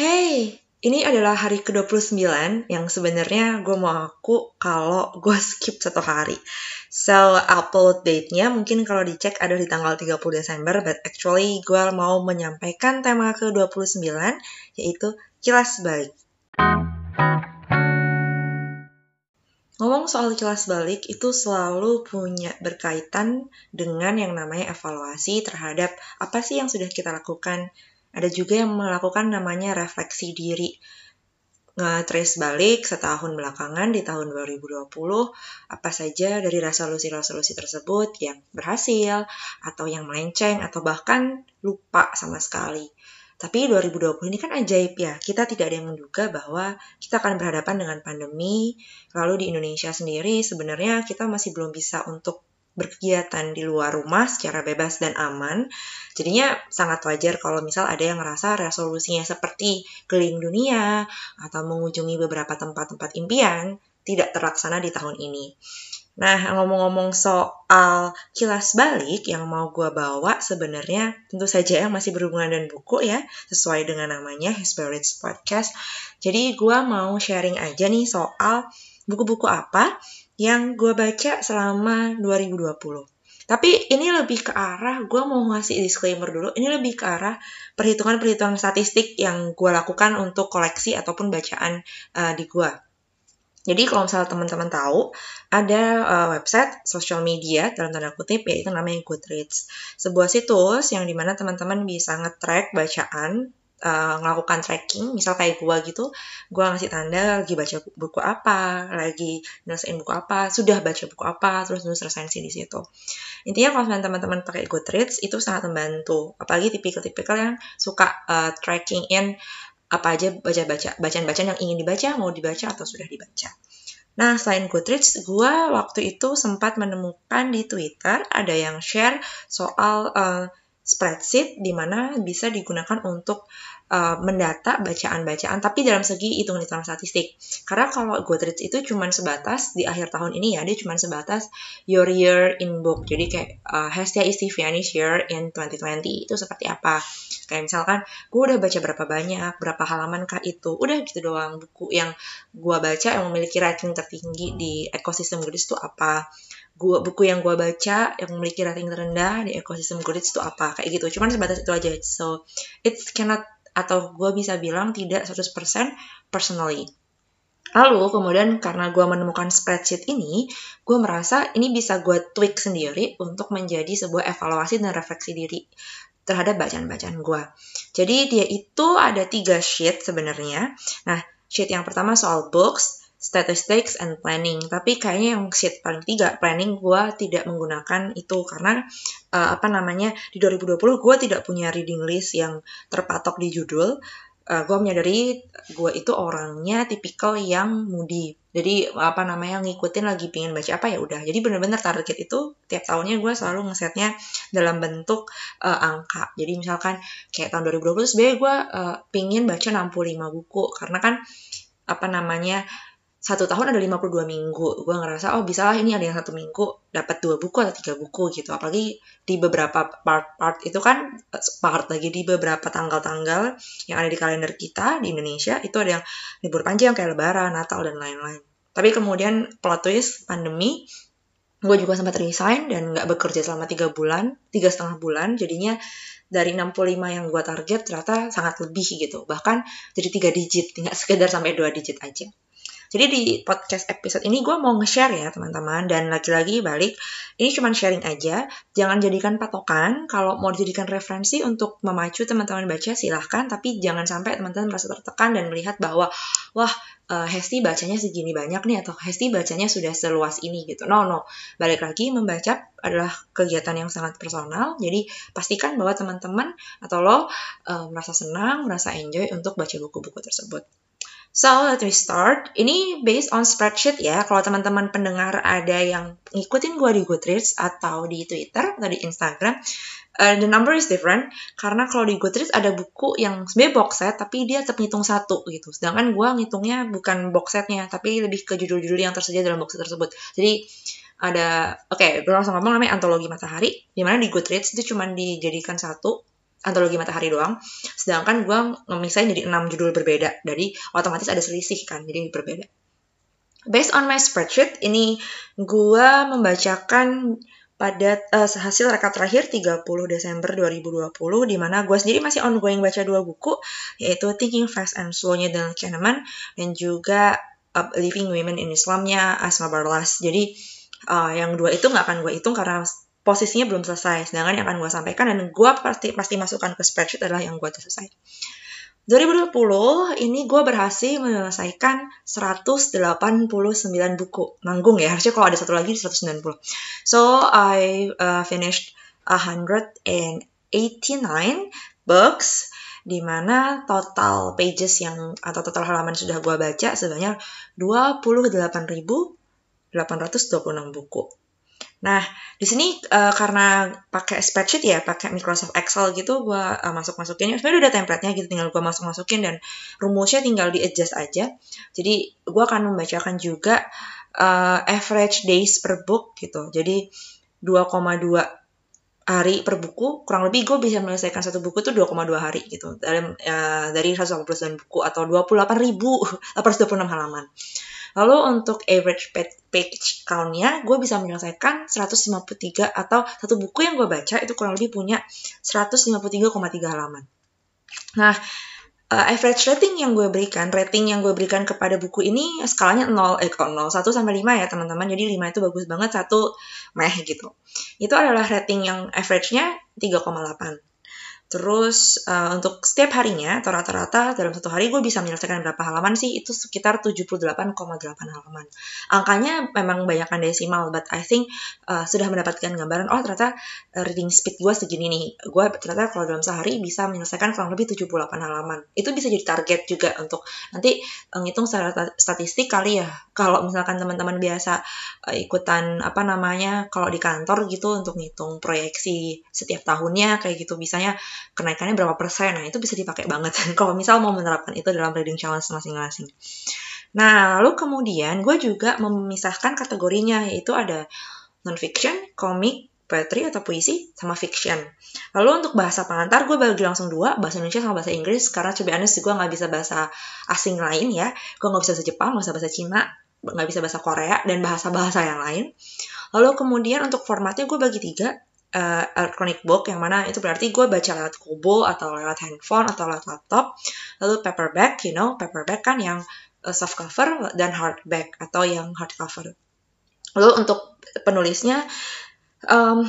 Oke, ini adalah hari ke-29 yang sebenarnya gue mau aku kalau gue skip satu hari. So, upload date-nya mungkin kalau dicek ada di tanggal 30 Desember, but actually gue mau menyampaikan tema ke-29, yaitu kilas balik. Ngomong soal kilas balik itu selalu punya berkaitan dengan yang namanya evaluasi terhadap apa sih yang sudah kita lakukan ada juga yang melakukan namanya refleksi diri. Nge-trace balik setahun belakangan di tahun 2020, apa saja dari resolusi-resolusi tersebut yang berhasil, atau yang melenceng, atau bahkan lupa sama sekali. Tapi 2020 ini kan ajaib ya, kita tidak ada yang menduga bahwa kita akan berhadapan dengan pandemi, lalu di Indonesia sendiri sebenarnya kita masih belum bisa untuk berkegiatan di luar rumah secara bebas dan aman. Jadinya sangat wajar kalau misal ada yang ngerasa resolusinya seperti keliling dunia atau mengunjungi beberapa tempat-tempat impian tidak terlaksana di tahun ini. Nah, ngomong-ngomong soal kilas balik yang mau gue bawa sebenarnya tentu saja yang masih berhubungan dengan buku ya, sesuai dengan namanya His Podcast. Jadi gue mau sharing aja nih soal buku-buku apa yang gue baca selama 2020. Tapi ini lebih ke arah, gue mau ngasih disclaimer dulu, ini lebih ke arah perhitungan-perhitungan statistik yang gue lakukan untuk koleksi ataupun bacaan uh, di gue. Jadi kalau misalnya teman-teman tahu, ada uh, website sosial media dalam tanda kutip yaitu namanya Goodreads. Sebuah situs yang di mana teman-teman bisa nge-track bacaan uh, tracking, misal kayak gue gitu, gue ngasih tanda lagi baca buku apa, lagi nyelesain buku apa, sudah baca buku apa, terus nulis resensi di situ. Intinya kalau teman-teman pakai Goodreads itu sangat membantu, apalagi tipikal-tipikal yang suka uh, tracking in apa aja baca-baca bacaan-bacaan yang ingin dibaca, mau dibaca atau sudah dibaca. Nah, selain Goodreads, gue waktu itu sempat menemukan di Twitter ada yang share soal uh, spreadsheet di mana bisa digunakan untuk uh, mendata bacaan-bacaan tapi dalam segi hitung-hitungan statistik. Karena kalau Goodreads itu cuma sebatas di akhir tahun ini ya, dia cuma sebatas your year in book. Jadi kayak uh, Hestia Istifiani's year in 2020 itu seperti apa. Kayak misalkan gue udah baca berapa banyak, berapa halaman kah itu. Udah gitu doang buku yang gue baca yang memiliki rating tertinggi di ekosistem Goodreads itu apa gua buku yang gua baca yang memiliki rating terendah di ekosistem Goodreads itu apa kayak gitu cuman sebatas itu aja so it cannot atau gue bisa bilang tidak 100% personally Lalu kemudian karena gue menemukan spreadsheet ini, gue merasa ini bisa gue tweak sendiri untuk menjadi sebuah evaluasi dan refleksi diri terhadap bacaan-bacaan gue. Jadi dia itu ada tiga sheet sebenarnya. Nah, sheet yang pertama soal books, statistics and planning. Tapi kayaknya yang sheet paling tiga, planning gue tidak menggunakan itu karena uh, apa namanya di 2020 gue tidak punya reading list yang terpatok di judul. Uh, gue menyadari gue itu orangnya tipikal yang moody. Jadi apa namanya ngikutin lagi pingin baca apa ya udah. Jadi bener-bener target itu tiap tahunnya gue selalu ngesetnya dalam bentuk uh, angka. Jadi misalkan kayak tahun 2020 sebenarnya gue uh, pingin baca 65 buku karena kan apa namanya satu tahun ada 52 minggu. Gue ngerasa, oh bisa lah ini ada yang satu minggu dapat dua buku atau tiga buku gitu. Apalagi di beberapa part-part itu kan part lagi di beberapa tanggal-tanggal yang ada di kalender kita di Indonesia itu ada yang libur panjang kayak Lebaran, Natal dan lain-lain. Tapi kemudian plot twist pandemi, gue juga sempat resign dan nggak bekerja selama tiga bulan, tiga setengah bulan. Jadinya dari 65 yang gue target ternyata sangat lebih gitu. Bahkan jadi tiga digit, tidak sekedar sampai dua digit aja. Jadi di podcast episode ini gue mau nge-share ya teman-teman dan lagi-lagi balik ini cuma sharing aja, jangan jadikan patokan. Kalau mau dijadikan referensi untuk memacu teman-teman baca silahkan, tapi jangan sampai teman-teman merasa tertekan dan melihat bahwa wah uh, Hesti bacanya segini banyak nih atau Hesti bacanya sudah seluas ini gitu. No no, balik lagi membaca adalah kegiatan yang sangat personal. Jadi pastikan bahwa teman-teman atau lo uh, merasa senang, merasa enjoy untuk baca buku-buku tersebut. So, let me start. Ini based on spreadsheet ya. Kalau teman-teman pendengar ada yang ngikutin gue di Goodreads atau di Twitter atau di Instagram, uh, the number is different. Karena kalau di Goodreads ada buku yang sebenarnya box set, tapi dia tetap ngitung satu gitu. Sedangkan gue ngitungnya bukan box setnya, tapi lebih ke judul-judul yang tersedia dalam box set tersebut. Jadi ada, oke, okay, gue langsung ngomong namanya antologi matahari, di mana di Goodreads itu cuma dijadikan satu antologi matahari doang. Sedangkan gue ngemisahin jadi enam judul berbeda. Jadi otomatis ada selisih kan, jadi berbeda. Based on my spreadsheet, ini gue membacakan pada uh, hasil rekap terakhir 30 Desember 2020 di mana gue sendiri masih ongoing baca dua buku yaitu Thinking Fast and Slow-nya Daniel Kahneman dan juga Living Women in Islamnya Asma Barlas. Jadi uh, yang dua itu nggak akan gue hitung karena posisinya belum selesai. Sedangkan yang akan gue sampaikan dan gue pasti pasti masukkan ke spreadsheet adalah yang gue selesai. 2020 ini gue berhasil menyelesaikan 189 buku nanggung ya harusnya kalau ada satu lagi 190 so I uh, finished 189 books di mana total pages yang atau total halaman sudah gue baca sebanyak 28.826 buku Nah, di sini uh, karena pakai spreadsheet ya, pakai Microsoft Excel gitu, gue uh, masuk-masukin. Sebenarnya udah template-nya gitu, tinggal gue masuk-masukin dan rumusnya tinggal di-adjust aja. Jadi, gue akan membacakan juga uh, average days per book gitu. Jadi, 2,2 hari per buku, kurang lebih gue bisa menyelesaikan satu buku itu 2,2 hari gitu. Dari, uh, dari 189 buku atau 28.826 halaman. Lalu untuk average page count-nya, gue bisa menyelesaikan 153 atau satu buku yang gue baca itu kurang lebih punya 153,3 halaman. Nah, uh, average rating yang gue berikan, rating yang gue berikan kepada buku ini skalanya 0, eh kok 0, 1 sampai 5 ya teman-teman. Jadi 5 itu bagus banget, 1 meh gitu. Itu adalah rating yang average-nya 3,8. Terus uh, untuk setiap harinya rata-rata dalam satu hari gue bisa menyelesaikan berapa halaman sih? Itu sekitar 78,8 halaman. Angkanya memang banyakkan desimal, but I think uh, sudah mendapatkan gambaran, oh ternyata uh, reading speed gue segini nih. Gue ternyata kalau dalam sehari bisa menyelesaikan kurang lebih 78 halaman. Itu bisa jadi target juga untuk nanti ngitung secara statistik kali ya. Kalau misalkan teman-teman biasa uh, ikutan apa namanya kalau di kantor gitu untuk ngitung proyeksi setiap tahunnya kayak gitu bisanya kenaikannya berapa persen. Nah, itu bisa dipakai banget kalau misal mau menerapkan itu dalam reading challenge masing-masing. Nah, lalu kemudian gue juga memisahkan kategorinya, yaitu ada non-fiction, komik, poetry atau puisi, sama fiction. Lalu untuk bahasa pengantar, gue bagi langsung dua, bahasa Indonesia sama bahasa Inggris, karena coba honest, gue nggak bisa bahasa asing lain ya. Gue nggak bisa bahasa Jepang, nggak bisa bahasa Cina, nggak bisa bahasa Korea, dan bahasa-bahasa yang lain. Lalu kemudian untuk formatnya gue bagi tiga, uh, electronic book yang mana itu berarti gue baca lewat kobo atau lewat handphone atau lewat laptop lalu paperback you know paperback kan yang uh, soft cover dan hardback atau yang hardcover lalu untuk penulisnya um,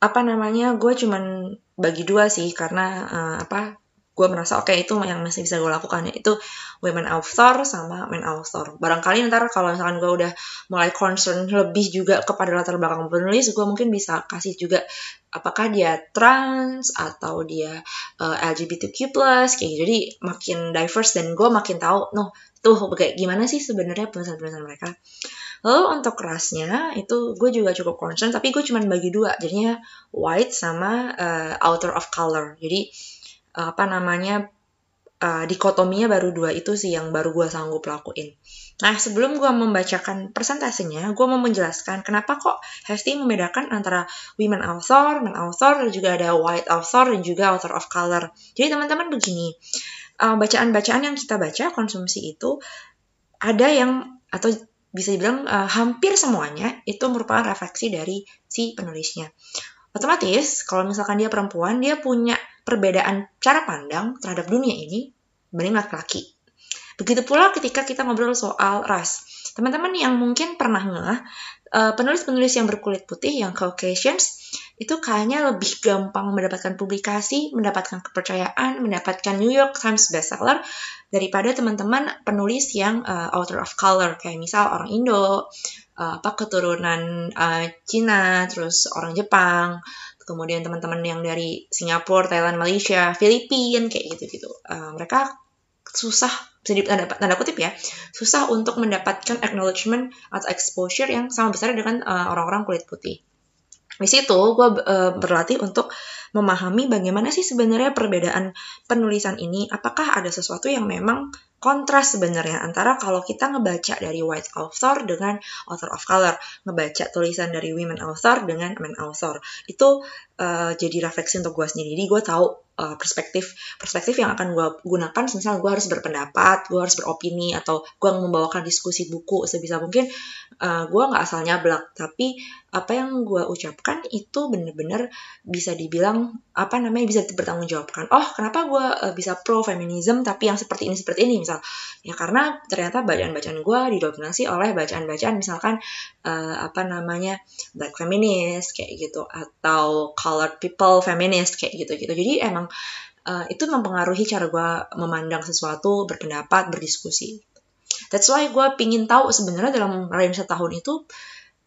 apa namanya gue cuman bagi dua sih karena uh, apa gue merasa oke okay, itu yang masih bisa gue lakukan itu women author sama men author barangkali ntar kalau misalkan gue udah mulai concern lebih juga kepada latar belakang penulis gue mungkin bisa kasih juga apakah dia trans atau dia uh, eh, LGBTQ plus kayak gitu. jadi makin diverse dan gue makin tahu noh tuh kayak gimana sih sebenarnya penulisan-penulisan mereka Lalu untuk rasnya itu gue juga cukup concern tapi gue cuma bagi dua jadinya white sama uh, outer of color. Jadi apa namanya uh, dikotominya baru dua itu sih yang baru gue sanggup lakuin. Nah sebelum gue membacakan persentasenya, gue mau menjelaskan kenapa kok Hesti membedakan antara women author, men author, dan juga ada white author dan juga author of color. Jadi teman-teman begini, bacaan bacaan-bacaan yang kita baca konsumsi itu ada yang atau bisa dibilang uh, hampir semuanya itu merupakan refleksi dari si penulisnya. Otomatis kalau misalkan dia perempuan, dia punya perbedaan cara pandang terhadap dunia ini dibanding laki-laki. Begitu pula ketika kita ngobrol soal ras. Teman-teman yang mungkin pernah ngeh, eh, penulis-penulis yang berkulit putih, yang Caucasians, itu kayaknya lebih gampang mendapatkan publikasi, mendapatkan kepercayaan, mendapatkan New York Times bestseller daripada teman-teman penulis yang uh, author of color, kayak misal orang Indo, uh, apa keturunan uh, Cina, terus orang Jepang, kemudian teman-teman yang dari Singapura, Thailand, Malaysia, Filipina kayak gitu-gitu. Uh, mereka susah bisa di tanda, kutip ya susah untuk mendapatkan acknowledgement atau exposure yang sama besar dengan uh, orang-orang kulit putih. Di situ gue uh, berlatih untuk memahami bagaimana sih sebenarnya perbedaan penulisan ini. Apakah ada sesuatu yang memang kontras sebenarnya antara kalau kita ngebaca dari white author dengan author of color, ngebaca tulisan dari women author dengan men author. Itu uh, jadi refleksi untuk gue sendiri. Jadi gue tahu uh, perspektif perspektif yang akan gue gunakan misal gue harus berpendapat gue harus beropini atau gue membawakan diskusi buku sebisa mungkin uh, gue nggak asal nyablak tapi apa yang gue ucapkan itu bener-bener bisa dibilang apa namanya bisa dipertanggungjawabkan. Oh kenapa gue uh, bisa pro feminism tapi yang seperti ini seperti ini misal? Ya karena ternyata bacaan-bacaan gue didominasi oleh bacaan-bacaan misalkan uh, apa namanya black feminist kayak gitu atau colored people feminist kayak gitu gitu jadi emang uh, itu mempengaruhi cara gue memandang sesuatu berpendapat berdiskusi. That's why gue pingin tahu sebenarnya dalam range setahun itu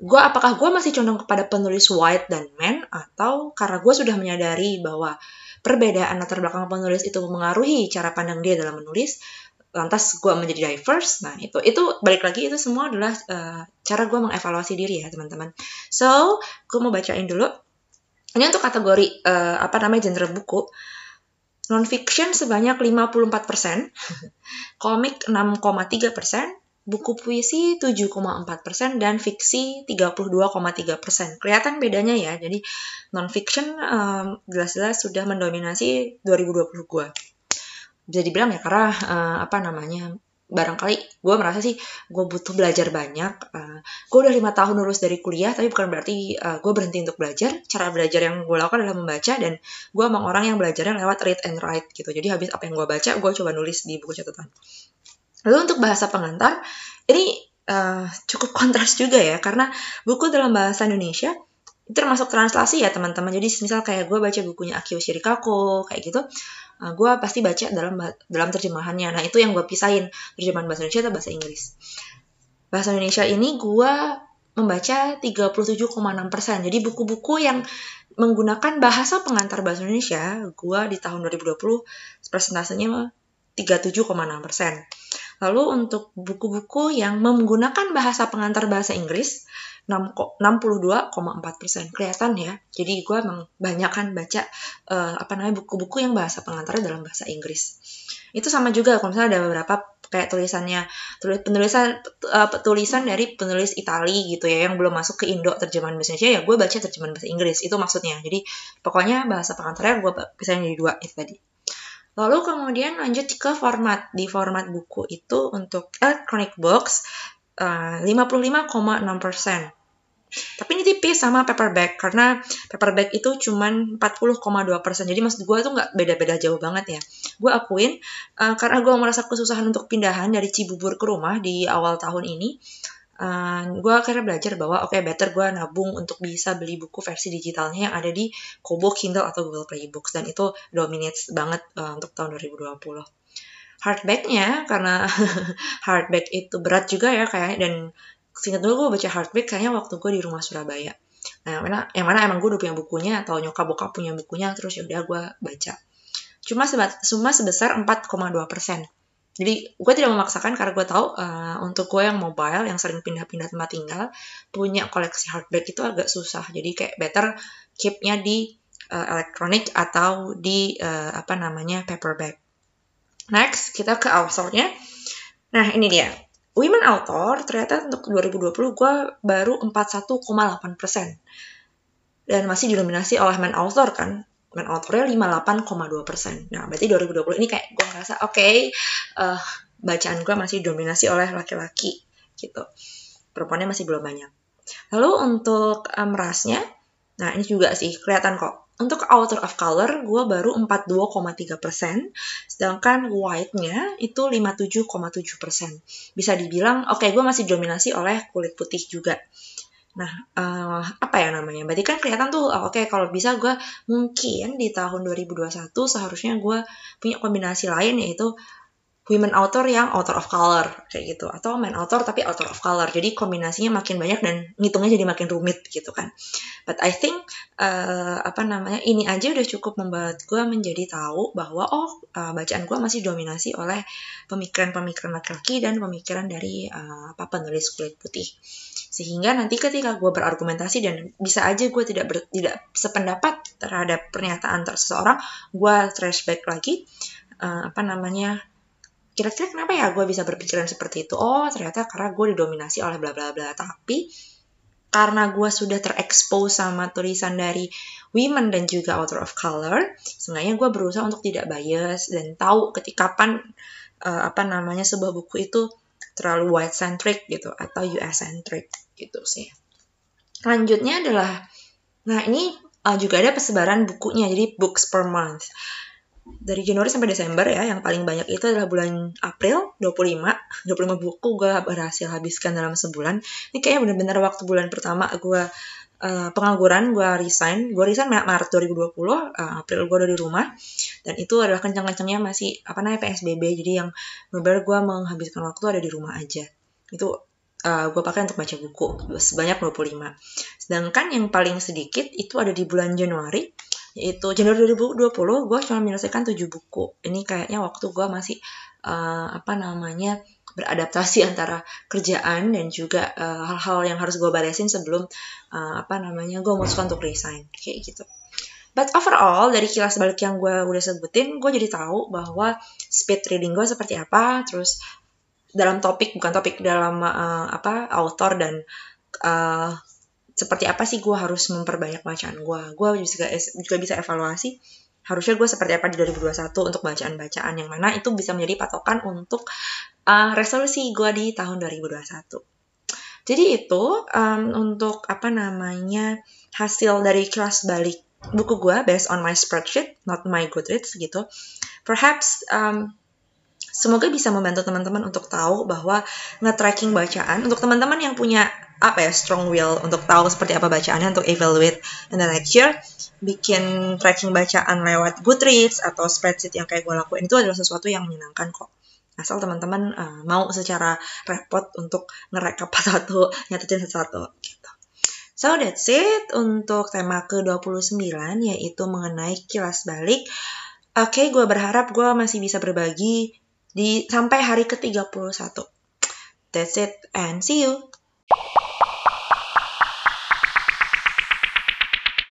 gue apakah gue masih condong kepada penulis white dan men atau karena gue sudah menyadari bahwa perbedaan latar belakang penulis itu mengaruhi cara pandang dia dalam menulis lantas gue menjadi diverse? Nah itu itu balik lagi itu semua adalah uh, cara gue mengevaluasi diri ya teman-teman. So gue mau bacain dulu. Ini untuk kategori uh, apa namanya genre buku. Non-fiction sebanyak 54%, komik 6,3%, buku puisi 7,4% dan fiksi 32,3%. Kelihatan bedanya ya. Jadi non-fiction um, jelas-jelas sudah mendominasi 2020 gue. Bisa dibilang ya karena uh, apa namanya barangkali gue merasa sih gue butuh belajar banyak. Uh, gue udah lima tahun lulus dari kuliah, tapi bukan berarti uh, gue berhenti untuk belajar. Cara belajar yang gue lakukan adalah membaca dan gue emang orang yang belajarnya lewat read and write gitu. Jadi habis apa yang gue baca, gue coba nulis di buku catatan. Lalu untuk bahasa pengantar, ini uh, cukup kontras juga ya, karena buku dalam bahasa Indonesia itu termasuk translasi ya teman-teman. Jadi misal kayak gue baca bukunya Akio Shirikako, kayak gitu, uh, eh, gue pasti baca dalam dalam terjemahannya. Nah itu yang gue pisahin, terjemahan bahasa Indonesia atau bahasa Inggris. Bahasa Indonesia ini gue membaca 37,6%. Jadi buku-buku yang menggunakan bahasa pengantar bahasa Indonesia, gue di tahun 2020 presentasinya 37,6%. Lalu untuk buku-buku yang menggunakan bahasa pengantar bahasa Inggris, 62,4 persen kelihatan ya. Jadi gue emang banyak kan baca uh, apa namanya buku-buku yang bahasa pengantarnya dalam bahasa Inggris. Itu sama juga kalau misalnya ada beberapa kayak tulisannya tulis penulisan uh, tulisan dari penulis Itali gitu ya yang belum masuk ke Indo terjemahan bahasa Indonesia ya gue baca terjemahan bahasa Inggris itu maksudnya. Jadi pokoknya bahasa pengantarnya gue bisa jadi dua itu tadi. Lalu kemudian lanjut ke format. Di format buku itu untuk electronic uh, 55,6%. Tapi ini tipis sama paperback karena paperback itu cuman 40,2%. Jadi maksud gue tuh nggak beda-beda jauh banget ya. Gue akuin uh, karena gue merasa kesusahan untuk pindahan dari Cibubur ke rumah di awal tahun ini uh, eh, gue akhirnya belajar bahwa oke okay, better gue nabung untuk bisa beli buku versi digitalnya yang ada di Kobo, Kindle atau Google Play Books dan itu dominates banget uh, untuk tahun 2020. Hardbacknya karena hardback itu berat juga ya kayak dan singkat dulu gue baca hardback kayaknya waktu gue di rumah Surabaya. Nah, yang mana, yang mana emang gue udah punya bukunya atau nyokap bokap punya bukunya terus ya udah gue baca. Cuma cuma sebesar 4,2 persen jadi gue tidak memaksakan karena gue tahu uh, untuk gue yang mobile yang sering pindah-pindah tempat tinggal punya koleksi hardback itu agak susah. Jadi kayak better keepnya di uh, elektronik atau di uh, apa namanya paperback. Next kita ke authornya. Nah ini dia. Women author ternyata untuk 2020 gue baru 41,8 persen dan masih didominasi oleh men author kan men authornya 58,2 persen. Nah, berarti 2020 ini kayak gue ngerasa oke, okay, uh, eh, bacaan gue masih dominasi oleh laki-laki gitu. Perempuannya masih belum banyak. Lalu untuk um, rasnya, nah ini juga sih kelihatan kok. Untuk author of color, gue baru 42,3 persen, sedangkan white-nya itu 57,7 persen. Bisa dibilang, oke, okay, gue masih dominasi oleh kulit putih juga. Nah, uh, apa ya namanya? Berarti kan kelihatan tuh, oh, oke okay, kalau bisa gue mungkin di tahun 2021 seharusnya gue punya kombinasi lain yaitu women author yang author of color kayak gitu. Atau men author tapi author of color. Jadi kombinasinya makin banyak dan ngitungnya jadi makin rumit gitu kan. But I think uh, apa namanya ini aja udah cukup membuat gue menjadi tahu bahwa oh uh, bacaan gue masih dominasi oleh pemikiran-pemikiran laki-laki dan pemikiran dari uh, apa penulis kulit putih sehingga nanti ketika gue berargumentasi dan bisa aja gue tidak ber, tidak sependapat terhadap pernyataan seseorang gue flashback lagi uh, apa namanya kira-kira kenapa ya gue bisa berpikiran seperti itu? Oh ternyata karena gue didominasi oleh bla bla bla. Tapi karena gue sudah terekspos sama tulisan dari women dan juga author of color, seenggaknya gue berusaha untuk tidak bias dan tahu ketika kapan uh, apa namanya sebuah buku itu terlalu white centric gitu atau US centric gitu sih. Selanjutnya adalah nah ini uh, juga ada persebaran bukunya jadi books per month dari Januari sampai Desember ya, yang paling banyak itu adalah bulan April 25. 25 buku gue berhasil habiskan dalam sebulan. Ini kayaknya bener-bener waktu bulan pertama gue uh, pengangguran, gue resign. Gue resign Maret 2020, uh, April gue udah di rumah. Dan itu adalah kencang-kencangnya masih apa namanya PSBB. Jadi yang benar gue menghabiskan waktu ada di rumah aja. Itu uh, gue pakai untuk baca buku sebanyak 25. Sedangkan yang paling sedikit itu ada di bulan Januari yaitu Januari 2020 gue cuma menyelesaikan 7 buku ini kayaknya waktu gue masih uh, apa namanya beradaptasi antara kerjaan dan juga eh, hal-hal uh, yang harus gue beresin sebelum uh, apa namanya gue memutuskan untuk resign kayak gitu. But overall dari kilas balik yang gue udah sebutin, gue jadi tahu bahwa speed reading gue seperti apa, terus dalam topik bukan topik dalam uh, apa author dan uh, seperti apa sih gue harus memperbanyak bacaan gue gue juga juga bisa evaluasi harusnya gue seperti apa di 2021 untuk bacaan-bacaan yang mana itu bisa menjadi patokan untuk uh, resolusi gue di tahun 2021 jadi itu um, untuk apa namanya hasil dari kelas balik buku gue based on my spreadsheet not my Goodreads gitu. Perhaps um, semoga bisa membantu teman-teman untuk tahu bahwa nge-tracking bacaan untuk teman-teman yang punya apa ya strong will untuk tahu seperti apa bacaannya untuk evaluate in the next year bikin tracking bacaan lewat Goodreads atau spreadsheet yang kayak gue lakuin itu adalah sesuatu yang menyenangkan kok asal teman-teman uh, mau secara repot untuk ngerekap satu nyatetin satu-satu gitu. So that's it untuk tema ke-29 yaitu mengenai kilas balik. Oke, okay, gue berharap gue masih bisa berbagi di sampai hari ke-31. That's it and see you.